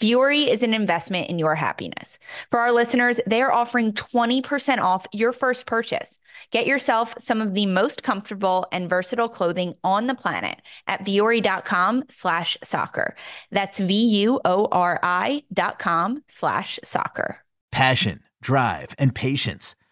Vuori is an investment in your happiness. For our listeners, they are offering 20% off your first purchase. Get yourself some of the most comfortable and versatile clothing on the planet at vuori.com slash soccer. That's V-U-O-R-I dot com slash soccer. Passion, drive, and patience.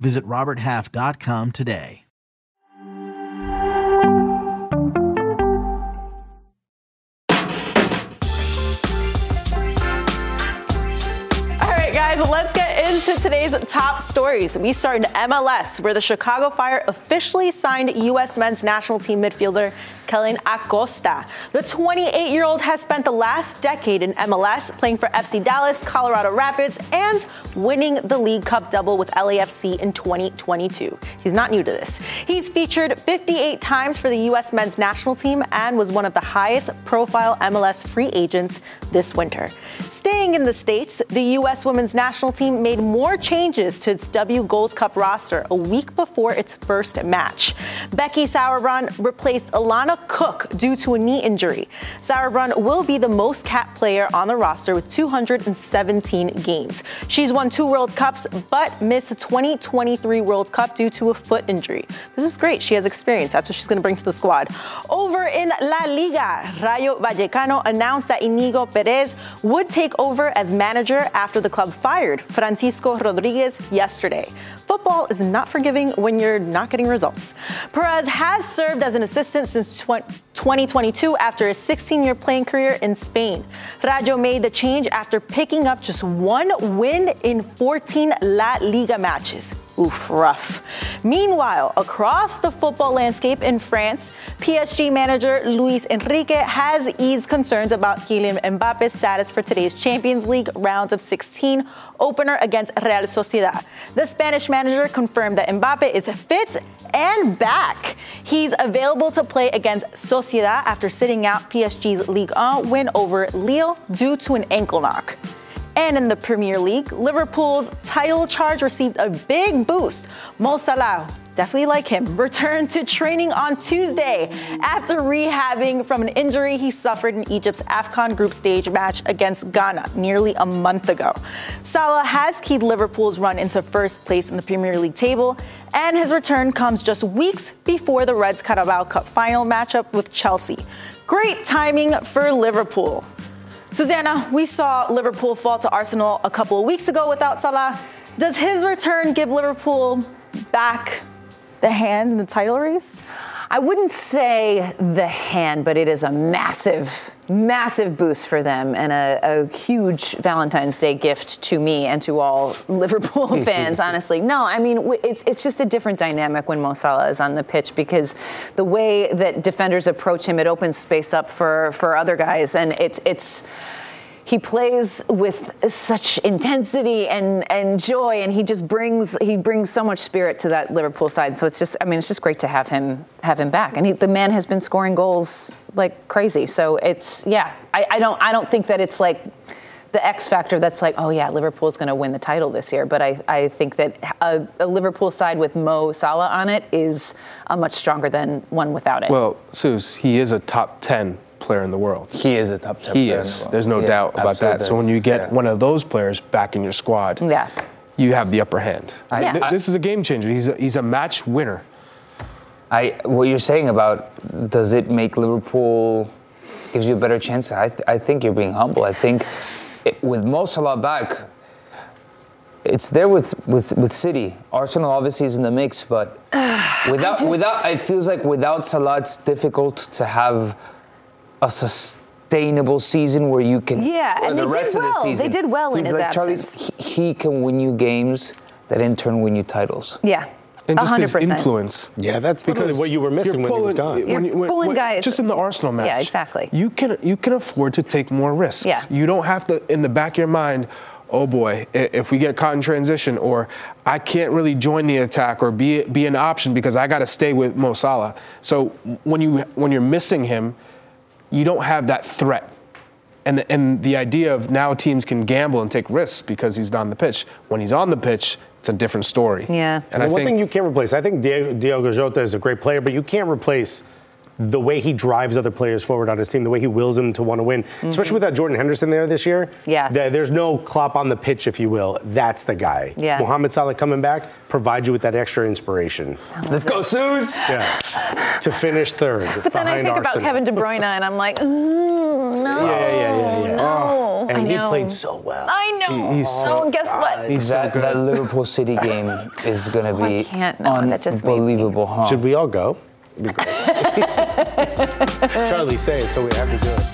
Visit RobertHalf.com today. All right, guys, let's get into today's top stories. We start in MLS, where the Chicago Fire officially signed U.S. men's national team midfielder Kellyn Acosta. The 28 year old has spent the last decade in MLS, playing for FC Dallas, Colorado Rapids, and winning the League Cup double with LAFC in 2022. He's not new to this. He's featured 58 times for the U.S. men's national team and was one of the highest profile MLS free agents this winter. Staying in the States, the U.S. women's national team made more changes to its W Gold Cup roster a week before its first match. Becky Sauerbrunn replaced Alana Cook due to a knee injury. Sauerbrunn will be the most capped player on the roster with 217 games. She's won two World Cups but missed a 2023 World Cup due to a foot injury. This is great. She has experience. That's what she's going to bring to the squad. Over in La Liga, Rayo Vallecano announced that Inigo Perez would take over as manager after the club fired Francisco Rodriguez yesterday. Football is not forgiving when you're not getting results. Perez has served as an assistant since 2022 after a 16 year playing career in Spain. Rayo made the change after picking up just one win in 14 La Liga matches. Oof, rough. Meanwhile, across the football landscape in France, PSG manager Luis Enrique has eased concerns about Kylian Mbappe's status for today's Champions League rounds of 16 opener against Real Sociedad. The Spanish manager confirmed that Mbappe is fit and back. He's available to play against Sociedad after sitting out PSG's Ligue 1 win over Lille due to an ankle knock. And in the Premier League, Liverpool's title charge received a big boost. Mo Salah, definitely like him, returned to training on Tuesday after rehabbing from an injury he suffered in Egypt's AFCON group stage match against Ghana nearly a month ago. Salah has keyed Liverpool's run into first place in the Premier League table, and his return comes just weeks before the Reds Carabao Cup final matchup with Chelsea. Great timing for Liverpool. Susannah, we saw Liverpool fall to Arsenal a couple of weeks ago without Salah. Does his return give Liverpool back the hand in the title race? I wouldn't say the hand, but it is a massive, massive boost for them and a, a huge Valentine's Day gift to me and to all Liverpool fans, honestly. No, I mean, it's, it's just a different dynamic when Mo Salah is on the pitch because the way that defenders approach him, it opens space up for, for other guys. And it's, it's, he plays with such intensity and, and joy and he just brings he brings so much spirit to that Liverpool side so it's just I mean it's just great to have him have him back and he, the man has been scoring goals like crazy so it's yeah I, I don't I don't think that it's like the X factor that's like, oh yeah, Liverpool's going to win the title this year. But I, I think that a, a, Liverpool side with Mo Salah on it is a much stronger than one without it. Well, Suze, he is a top 10 player in the world. He is a top 10 he player. is. The There's no yeah, doubt about absolutely. that. So when you get yeah. one of those players back in your squad, yeah. you have the upper hand. I, yeah. Th- this is a game changer. He's a, he's a match winner. I, what you're saying about does it make Liverpool gives you a better chance? I, th- I think you're being humble. I think it, with Mo Salah back, it's there with, with, with City. Arsenal obviously is in the mix, but without just... without it feels like without Salah, it's difficult to have a sustainable season where you can. Yeah, and the they rest did well. Of the season, they did well in his like absence. Charlie, he, he can win you games that in turn win you titles. Yeah. And just 100%. his influence. Yeah, that's because what you were missing when he was gone. You're when, when, pulling when, guys. Just in the Arsenal match. Yeah, exactly. You can you can afford to take more risks. Yeah. You don't have to in the back of your mind, oh boy, if we get caught in transition, or I can't really join the attack or be be an option because I got to stay with Mo Salah. So when you when you're missing him, you don't have that threat. And the, and the idea of now teams can gamble and take risks because he's not on the pitch. When he's on the pitch, it's a different story. Yeah. And well, one thing you can't replace, I think Diego, Diogo Jota is a great player, but you can't replace the way he drives other players forward on his team, the way he wills them to want to win, mm-hmm. especially without Jordan Henderson there this year. Yeah. there's no Klopp on the pitch, if you will. That's the guy. Yeah. Mohamed Salah coming back provides you with that extra inspiration. Let's go, Suze! Yeah. to finish third. But then I think Arsenal. about Kevin De Bruyne and I'm like, no. Yeah, yeah, yeah, yeah. No. And I he know. played so well. I know. He, he's oh, and guess what? He's that, so that Liverpool City game is going to Oh, I be can't. No, that just made me- unbelievable, huh? Should we all go? Be great. Charlie, say it, so we have to do it.